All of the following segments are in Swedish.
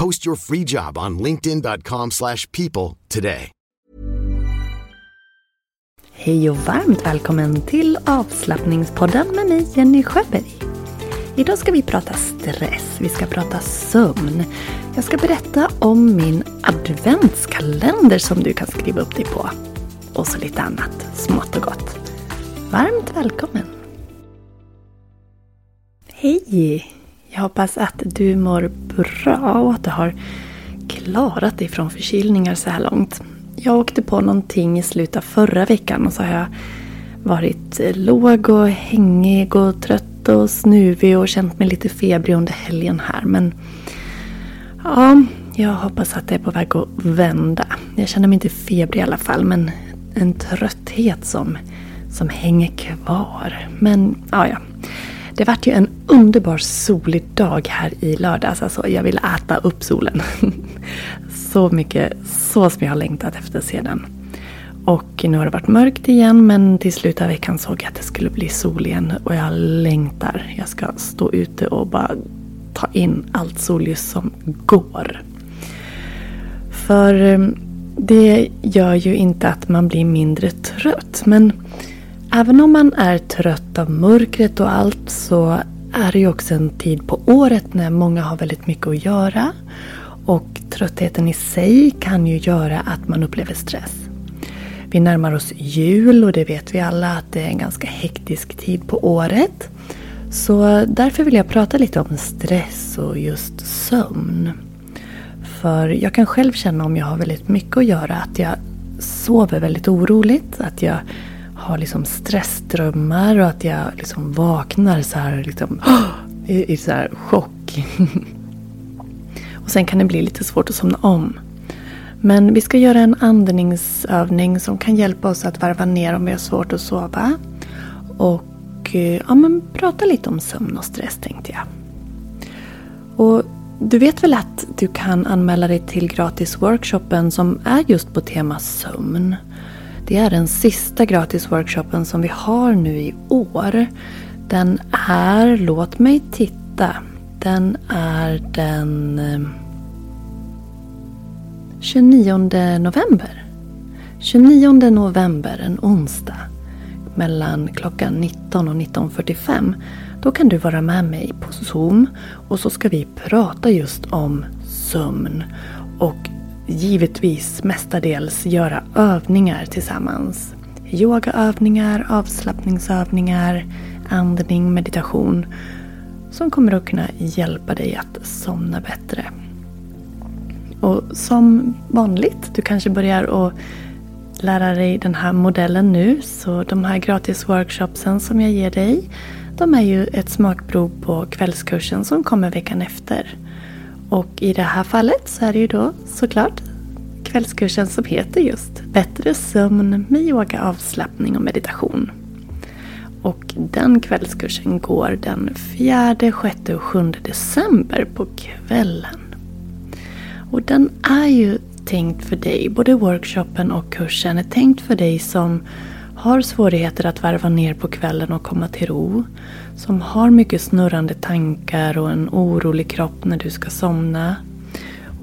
Post your free job on linkedin.com/people today. Hej och varmt välkommen till avslappningspodden med mig Jenny Sjöberg. Idag ska vi prata stress, vi ska prata sömn. Jag ska berätta om min adventskalender som du kan skriva upp dig på. Och så lite annat smått och gott. Varmt välkommen! Hej! Jag hoppas att du mår bra och att du har klarat dig från förkylningar så här långt. Jag åkte på någonting i slutet av förra veckan och så har jag varit låg och hängig och trött och snuvig och känt mig lite febrig under helgen här. Men ja, jag hoppas att det är på väg att vända. Jag känner mig inte febrig i alla fall men en trötthet som, som hänger kvar. Men ja, ja. Det vart ju en underbar solig dag här i lördags. Alltså, jag vill äta upp solen. så mycket, så som jag har längtat efter sedan. Och nu har det varit mörkt igen men till slut av veckan såg jag att det skulle bli sol igen och jag längtar. Jag ska stå ute och bara ta in allt solljus som går. För eh, det gör ju inte att man blir mindre trött men även om man är trött av mörkret och allt så är det ju också en tid på året när många har väldigt mycket att göra. Och tröttheten i sig kan ju göra att man upplever stress. Vi närmar oss jul och det vet vi alla att det är en ganska hektisk tid på året. Så därför vill jag prata lite om stress och just sömn. För jag kan själv känna om jag har väldigt mycket att göra att jag sover väldigt oroligt. Att jag har liksom stressdrömmar och att jag liksom vaknar så här liksom, i, i så här chock. och sen kan det bli lite svårt att somna om. Men vi ska göra en andningsövning som kan hjälpa oss att varva ner om vi har svårt att sova. Och eh, ja, men prata lite om sömn och stress tänkte jag. Och du vet väl att du kan anmäla dig till gratisworkshopen som är just på tema sömn. Det är den sista gratisworkshopen som vi har nu i år. Den är, låt mig titta, den är den eh, 29 november. 29 november, en onsdag. Mellan klockan 19 och 19.45. Då kan du vara med mig på Zoom och så ska vi prata just om sömn. Och givetvis mestadels göra övningar tillsammans. Yogaövningar, avslappningsövningar, andning, meditation. Som kommer att kunna hjälpa dig att somna bättre. Och som vanligt, du kanske börjar att lära dig den här modellen nu. Så de här gratis workshopsen som jag ger dig. De är ju ett smakprov på kvällskursen som kommer veckan efter. Och i det här fallet så är det ju då såklart kvällskursen som heter just Bättre sömn med yoga, avslappning och meditation. Och den kvällskursen går den 4, 6 och 7 december på kvällen. Och den är ju tänkt för dig, både workshopen och kursen är tänkt för dig som har svårigheter att varva ner på kvällen och komma till ro. Som har mycket snurrande tankar och en orolig kropp när du ska somna.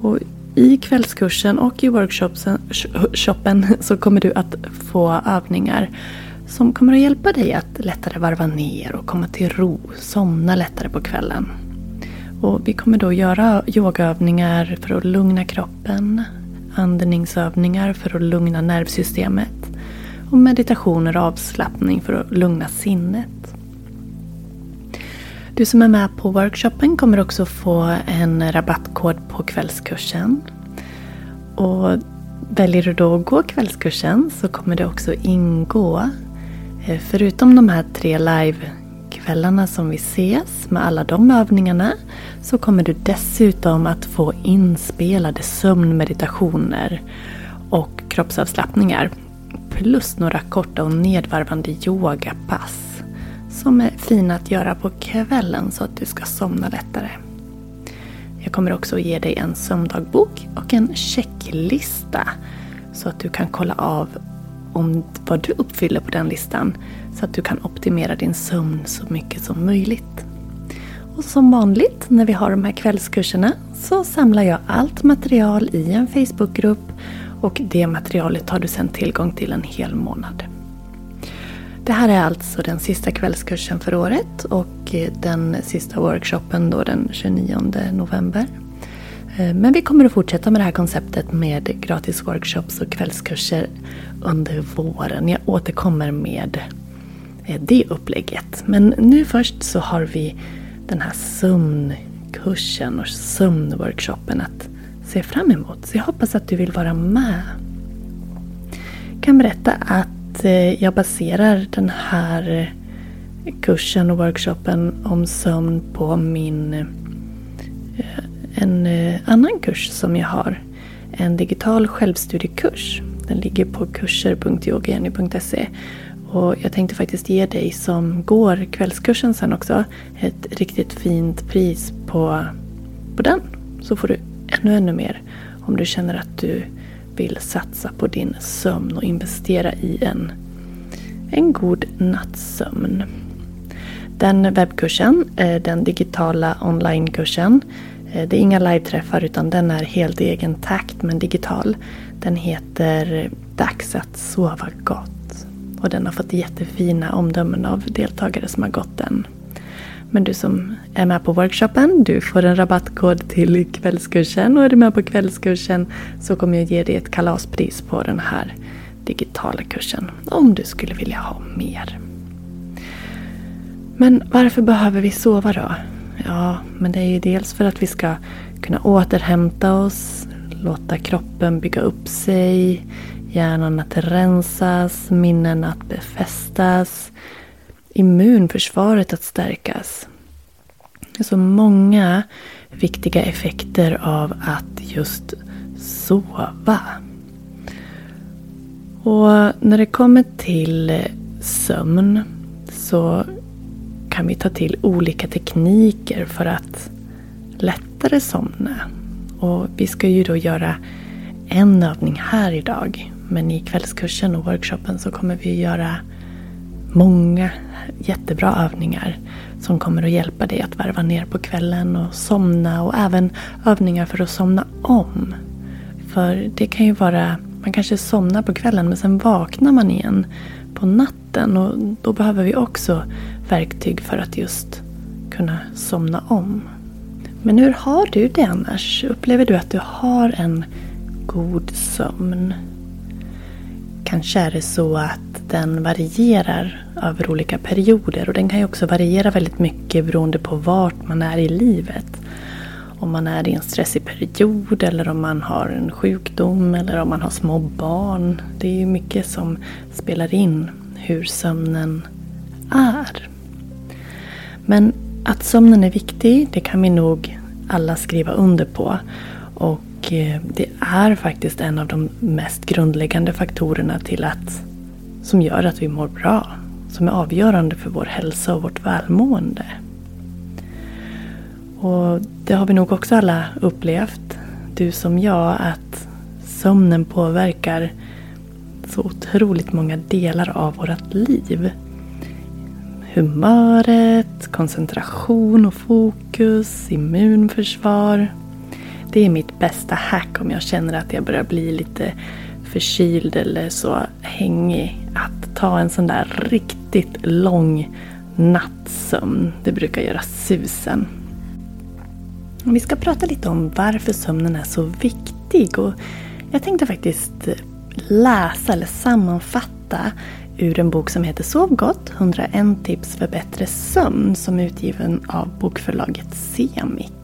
Och I kvällskursen och i workshopen så kommer du att få övningar som kommer att hjälpa dig att lättare varva ner och komma till ro, somna lättare på kvällen. Och vi kommer då göra yogaövningar för att lugna kroppen, andningsövningar för att lugna nervsystemet och meditationer och avslappning för att lugna sinnet. Du som är med på workshopen kommer också få en rabattkod på kvällskursen. Och väljer du då att gå kvällskursen så kommer det också ingå, eh, förutom de här tre live-kvällarna som vi ses med alla de övningarna, så kommer du dessutom att få inspelade sömnmeditationer och kroppsavslappningar plus några korta och nedvarvande yogapass som är fina att göra på kvällen så att du ska somna lättare. Jag kommer också ge dig en sömndagbok och en checklista så att du kan kolla av om vad du uppfyller på den listan så att du kan optimera din sömn så mycket som möjligt. Och som vanligt när vi har de här kvällskurserna så samlar jag allt material i en Facebookgrupp och det materialet har du sedan tillgång till en hel månad. Det här är alltså den sista kvällskursen för året och eh, den sista workshopen då den 29 november. Eh, men vi kommer att fortsätta med det här konceptet med gratis workshops och kvällskurser under våren. Jag återkommer med eh, det upplägget. Men nu först så har vi den här sömnkursen och sömnworkshopen att se fram emot. Så jag hoppas att du vill vara med. Jag kan berätta att eh, jag baserar den här kursen och workshopen om sömn på min eh, en eh, annan kurs som jag har. En digital självstudiekurs. Den ligger på kurser.yogageny.se och jag tänkte faktiskt ge dig som går kvällskursen sen också ett riktigt fint pris på, på den. Så får du ännu, ännu mer om du känner att du vill satsa på din sömn och investera i en, en god nattsömn. Den webbkursen, eh, den digitala onlinekursen, eh, det är inga live-träffar utan den är helt i egen takt men digital. Den heter Dags att sova gott. Och den har fått jättefina omdömen av deltagare som har gått den. Men du som är med på workshopen, du får en rabattkod till kvällskursen och är du med på kvällskursen så kommer jag ge dig ett kalaspris på den här digitala kursen om du skulle vilja ha mer. Men varför behöver vi sova då? Ja, men det är ju dels för att vi ska kunna återhämta oss, låta kroppen bygga upp sig, hjärnan att rensas, minnen att befästas, immunförsvaret att stärkas. Det är så många viktiga effekter av att just sova. Och när det kommer till sömn så kan vi ta till olika tekniker för att lättare somna. Och vi ska ju då göra en övning här idag. Men i kvällskursen och workshopen så kommer vi göra många jättebra övningar som kommer att hjälpa dig att varva ner på kvällen och somna och även övningar för att somna om. För det kan ju vara, man kanske somnar på kvällen men sen vaknar man igen på natten och då behöver vi också verktyg för att just kunna somna om. Men hur har du det annars? Upplever du att du har en god sömn? Kanske är det så att den varierar över olika perioder och den kan ju också variera väldigt mycket beroende på vart man är i livet. Om man är i en stressig period eller om man har en sjukdom eller om man har små barn. Det är ju mycket som spelar in hur sömnen är. Men att sömnen är viktig, det kan vi nog alla skriva under på. Och Eh, det är faktiskt en av de mest grundläggande faktorerna till att som gör att vi mår bra. Som är avgörande för vår hälsa och vårt välmående. Och det har vi nog också alla upplevt, du som jag, att sömnen påverkar så otroligt många delar av vårt liv. Humöret, koncentration och fokus, immunförsvar. Det är mitt bästa hack om jag känner att jag börjar bli lite förkyld eller så hängig. Att ta en sån där riktigt lång nattsömn. Det brukar göra susen. Vi ska prata lite om varför sömnen är så viktig. Och jag tänkte faktiskt läsa eller sammanfatta ur en bok som heter Sov gott 101 tips för bättre sömn som är utgiven av bokförlaget Semik.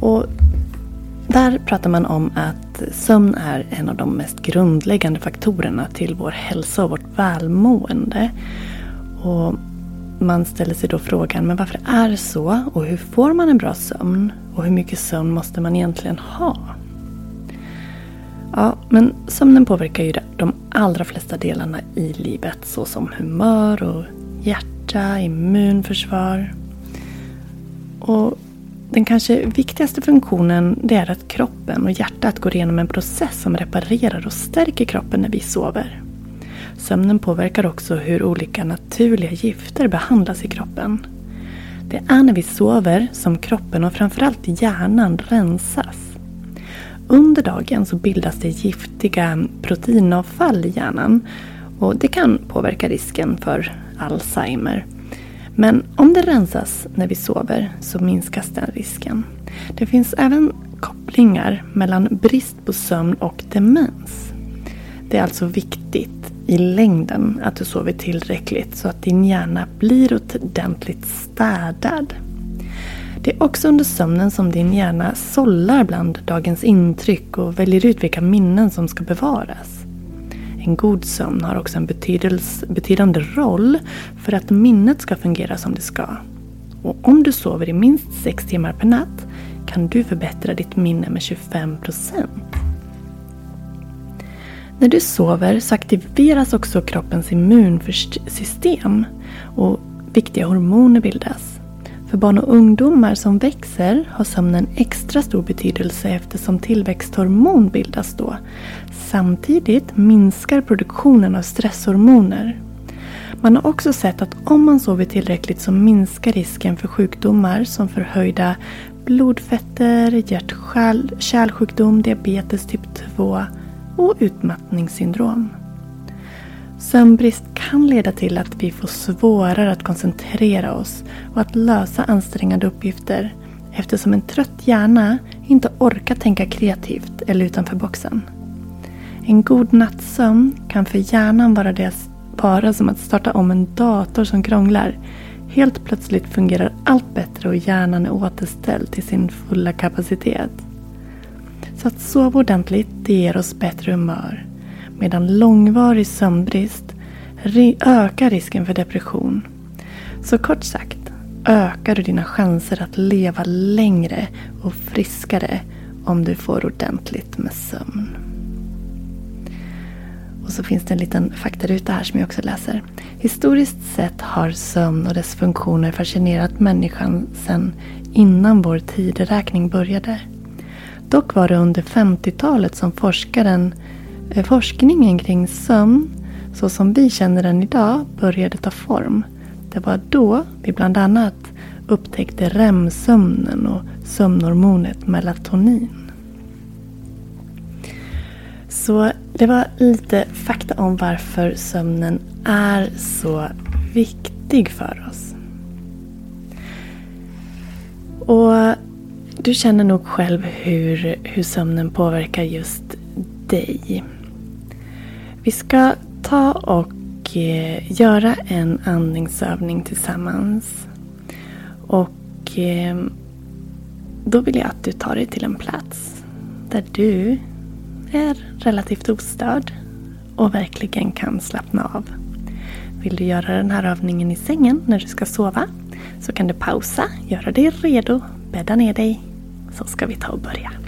Och där pratar man om att sömn är en av de mest grundläggande faktorerna till vår hälsa och vårt välmående. Och man ställer sig då frågan, men varför är det så? Och hur får man en bra sömn? Och hur mycket sömn måste man egentligen ha? Ja, men sömnen påverkar ju de allra flesta delarna i livet såsom humör och hjärta, immunförsvar. Och den kanske viktigaste funktionen det är att kroppen och hjärtat går igenom en process som reparerar och stärker kroppen när vi sover. Sömnen påverkar också hur olika naturliga gifter behandlas i kroppen. Det är när vi sover som kroppen och framförallt hjärnan rensas. Under dagen så bildas det giftiga proteinavfall i hjärnan och det kan påverka risken för Alzheimer. Men om det rensas när vi sover så minskas den risken. Det finns även kopplingar mellan brist på sömn och demens. Det är alltså viktigt i längden att du sover tillräckligt så att din hjärna blir ordentligt städad. Det är också under sömnen som din hjärna sållar bland dagens intryck och väljer ut vilka minnen som ska bevaras. En god sömn har också en betydande roll för att minnet ska fungera som det ska. Och om du sover i minst 6 timmar per natt kan du förbättra ditt minne med 25% När du sover så aktiveras också kroppens immunsystem och viktiga hormoner bildas. För barn och ungdomar som växer har sömnen extra stor betydelse eftersom tillväxthormon bildas då. Samtidigt minskar produktionen av stresshormoner. Man har också sett att om man sover tillräckligt så minskar risken för sjukdomar som förhöjda blodfetter, hjärt-kärlsjukdom, diabetes typ 2 och utmattningssyndrom. Sömnbrist kan leda till att vi får svårare att koncentrera oss och att lösa ansträngande uppgifter eftersom en trött hjärna inte orkar tänka kreativt eller utanför boxen. En god nattsömn kan för hjärnan vara, det, vara som att starta om en dator som krånglar. Helt plötsligt fungerar allt bättre och hjärnan är återställd till sin fulla kapacitet. Så att sova ordentligt, det ger oss bättre humör medan långvarig sömnbrist ökar risken för depression. Så kort sagt ökar du dina chanser att leva längre och friskare om du får ordentligt med sömn. Och så finns det en liten faktaruta här som jag också läser. Historiskt sett har sömn och dess funktioner fascinerat människan sedan innan vår tideräkning började. Dock var det under 50-talet som forskaren Eh, forskningen kring sömn, så som vi känner den idag, började ta form. Det var då vi bland annat upptäckte REM-sömnen och sömnhormonet melatonin. Så det var lite fakta om varför sömnen är så viktig för oss. Och du känner nog själv hur, hur sömnen påverkar just dig. Vi ska ta och eh, göra en andningsövning tillsammans. Och eh, då vill jag att du tar dig till en plats där du är relativt ostörd och verkligen kan slappna av. Vill du göra den här övningen i sängen när du ska sova så kan du pausa, göra dig redo, bädda ner dig så ska vi ta och börja.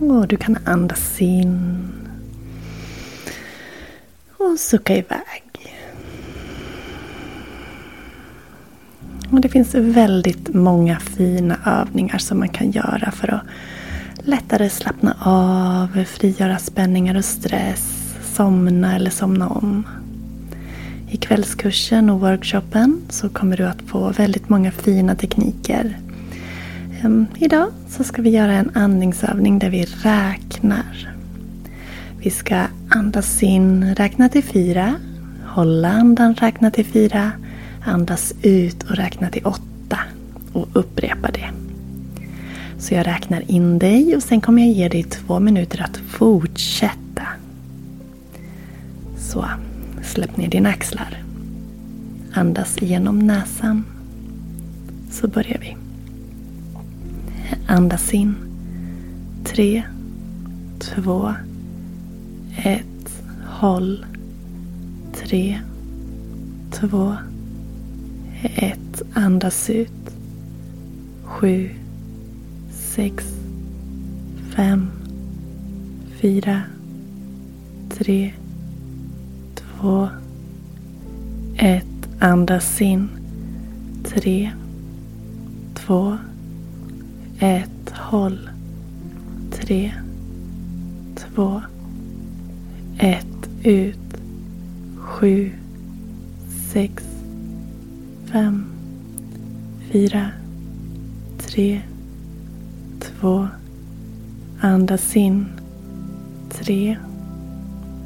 Och du kan andas in. Och sucka iväg. Och det finns väldigt många fina övningar som man kan göra för att lättare slappna av, frigöra spänningar och stress, somna eller somna om. I kvällskursen och workshopen så kommer du att få väldigt många fina tekniker. Ehm, idag så ska vi göra en andningsövning där vi räknar. Vi ska andas in, räkna till fyra, hålla andan, räkna till fyra, andas ut och räkna till åtta och upprepa det. Så jag räknar in dig och sen kommer jag ge dig två minuter att fortsätta. Så, släpp ner dina axlar. Andas genom näsan. Så börjar vi. Andas in. Tre, två, ett. Håll. Tre, två, ett. Andas ut. Sju, sex, fem, fyra, tre, två, ett. Andas in. Tre, två, ett. Håll. Tre, två, ett. Ut. Sju, sex, fem, fyra, tre, två. Andas in. Tre,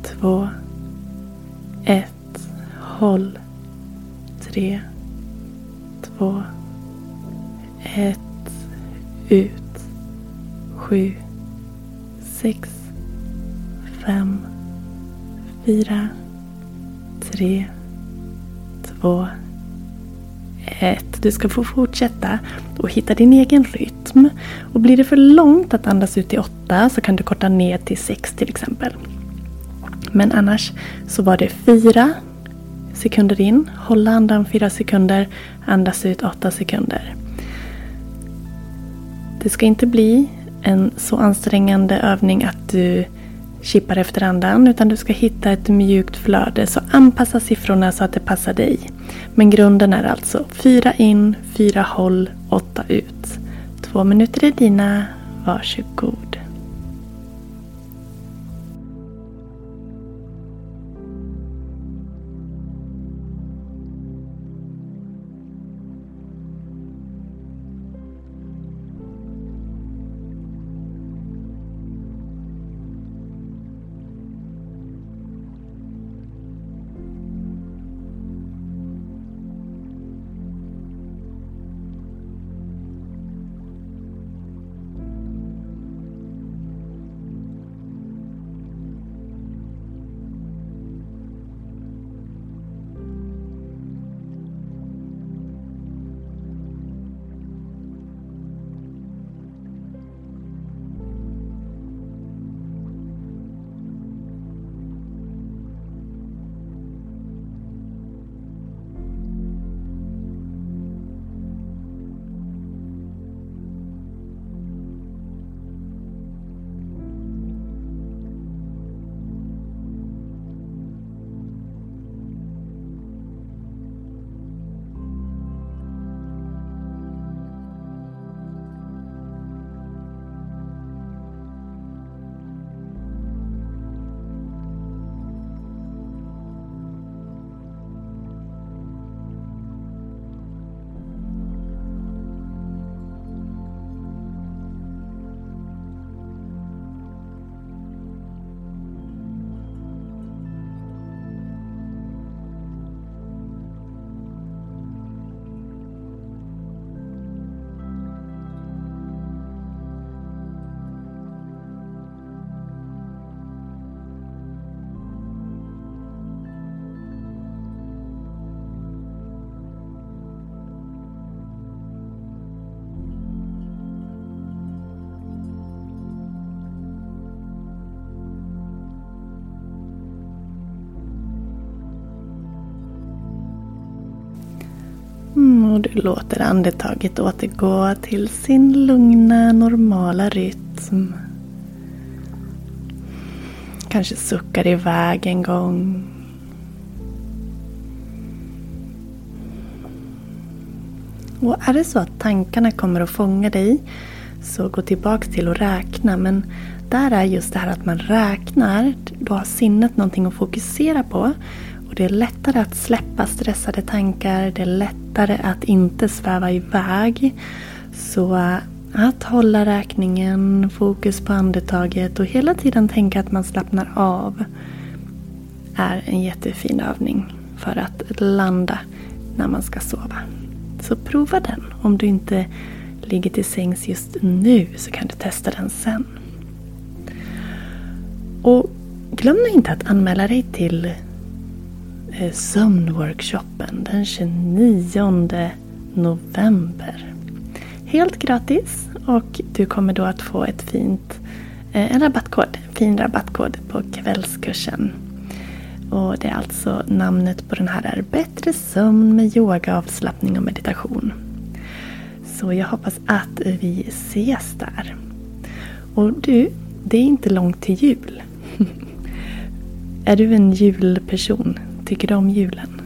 två, ett. Håll. Tre, två, ett. Ut. Sju, sex, fem, fyra, tre, två, ett. Du ska få fortsätta och hitta din egen rytm. Och blir det för långt att andas ut till åtta så kan du korta ner till sex till exempel. Men annars så var det fyra sekunder in, hålla andan fyra sekunder, andas ut åtta sekunder. Det ska inte bli en så ansträngande övning att du kippar efter andan utan du ska hitta ett mjukt flöde. Så anpassa siffrorna så att det passar dig. Men grunden är alltså fyra in, fyra håll, åtta ut. Två minuter är dina. Varsågod. Och du låter andetaget återgå till sin lugna, normala rytm. Kanske suckar iväg en gång. Och är det så att tankarna kommer att fånga dig så gå tillbaks till att räkna. Men där är just det här att man räknar. Då har sinnet någonting att fokusera på. Och det är lättare att släppa stressade tankar. Det är lättare att inte sväva iväg. Så att hålla räkningen, fokus på andetaget och hela tiden tänka att man slappnar av är en jättefin övning för att landa när man ska sova. Så prova den. Om du inte ligger till sängs just nu så kan du testa den sen. Och glöm inte att anmäla dig till Eh, sömnworkshopen den 29 november. Helt gratis och du kommer då att få ett fint, eh, en rabattkod, en fin rabattkod på kvällskursen. Och det är alltså namnet på den här är Bättre sömn med yoga, avslappning och meditation. Så jag hoppas att vi ses där. Och du, det är inte långt till jul. är du en julperson? Tycker du om julen?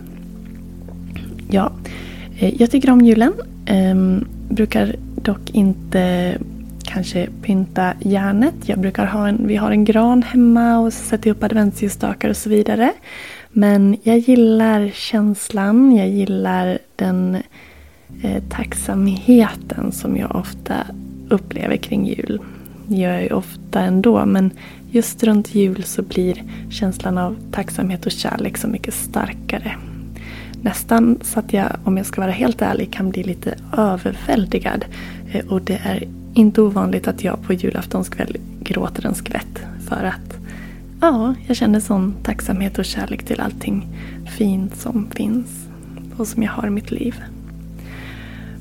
Ja, eh, jag tycker om julen. Um, brukar dock inte kanske pynta järnet. Jag brukar ha en, vi har en gran hemma och sätter upp adventsljusstakar och så vidare. Men jag gillar känslan, jag gillar den eh, tacksamheten som jag ofta upplever kring jul. Det gör jag ju ofta ändå men just runt jul så blir känslan av tacksamhet och kärlek så mycket starkare. Nästan så att jag, om jag ska vara helt ärlig, kan bli lite överväldigad. Eh, och det är inte ovanligt att jag på julaftonskväll gråter en skvätt. För att ja, jag känner sån tacksamhet och kärlek till allting fint som finns och som jag har i mitt liv.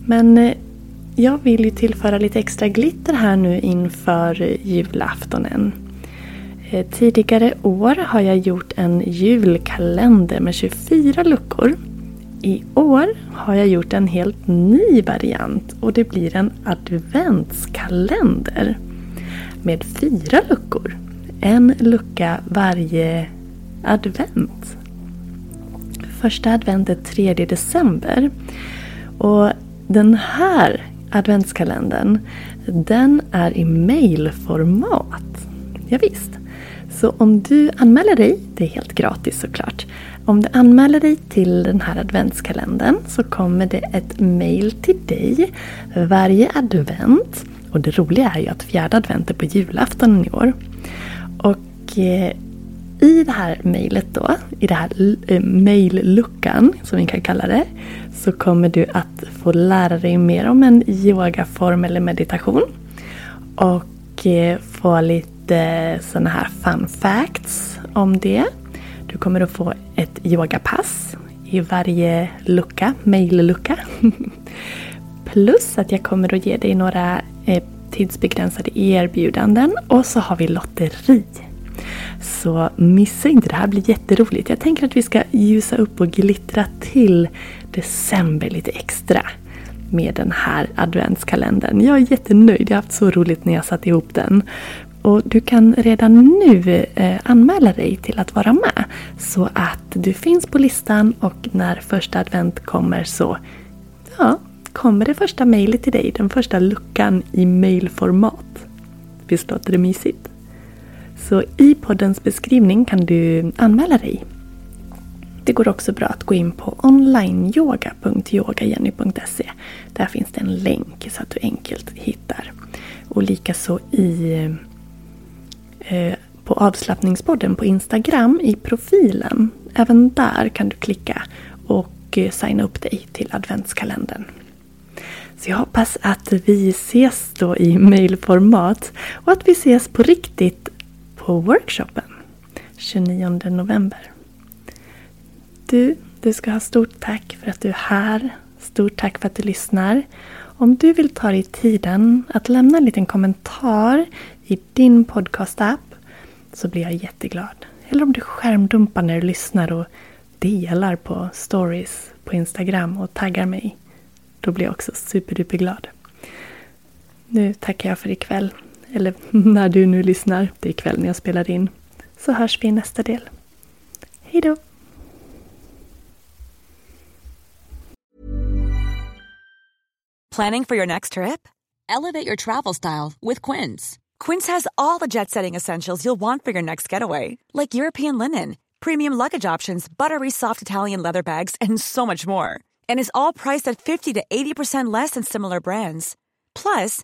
Men eh, jag vill ju tillföra lite extra glitter här nu inför julaftonen. Eh, tidigare år har jag gjort en julkalender med 24 luckor. I år har jag gjort en helt ny variant och det blir en adventskalender med fyra luckor. En lucka varje advent. Första advent är 3 december. Och den här adventskalendern den är i mailformat. Ja, visst. Så om du anmäler dig, det är helt gratis såklart. Om du anmäler dig till den här adventskalendern så kommer det ett mail till dig varje advent. Och det roliga är ju att fjärde advent är på julafton i år. Och eh, i det här mejlet då, i den här eh, mejlluckan som vi kan kalla det, så kommer du att få lära dig mer om en yogaform eller meditation. Och eh, få lite sådana här fun facts om det. Du kommer att få ett yogapass i varje lucka, mejllucka. Plus att jag kommer att ge dig några eh, tidsbegränsade erbjudanden och så har vi lotteri. Så missa inte, det här blir jätteroligt. Jag tänker att vi ska ljusa upp och glittra till december lite extra med den här adventskalendern. Jag är jättenöjd, jag har haft så roligt när jag satt ihop den. Och du kan redan nu eh, anmäla dig till att vara med. Så att du finns på listan och när första advent kommer så ja, kommer det första mejlet till dig. Den första luckan i mejlformat. Visst låter det mysigt? Så i poddens beskrivning kan du anmäla dig. Det går också bra att gå in på onlineyoga.yogajenny.se. Där finns det en länk så att du enkelt hittar. Och likaså i eh, på avslappningspodden på Instagram i profilen. Även där kan du klicka och eh, signa upp dig till adventskalendern. Så jag hoppas att vi ses då i mailformat och att vi ses på riktigt på workshopen 29 november. Du, du ska ha stort tack för att du är här. Stort tack för att du lyssnar. Om du vill ta dig tiden att lämna en liten kommentar i din podcast-app så blir jag jätteglad. Eller om du skärmdumpar när du lyssnar och delar på stories på Instagram och taggar mig. Då blir jag också superduperglad. Nu tackar jag för ikväll. Eller när du nu lyssnar. Det är ikväll när jag spelar in. Så hörs vi i nästa del. Hej då! Planning for your next trip? Elevate your travel style with Quince. Quince has all the jet setting essentials you'll want for your next getaway. Like European linen, premium luggage options, buttery soft Italian leather bags, and so much more. And is all priced at 50 to 80% less than similar brands. Plus,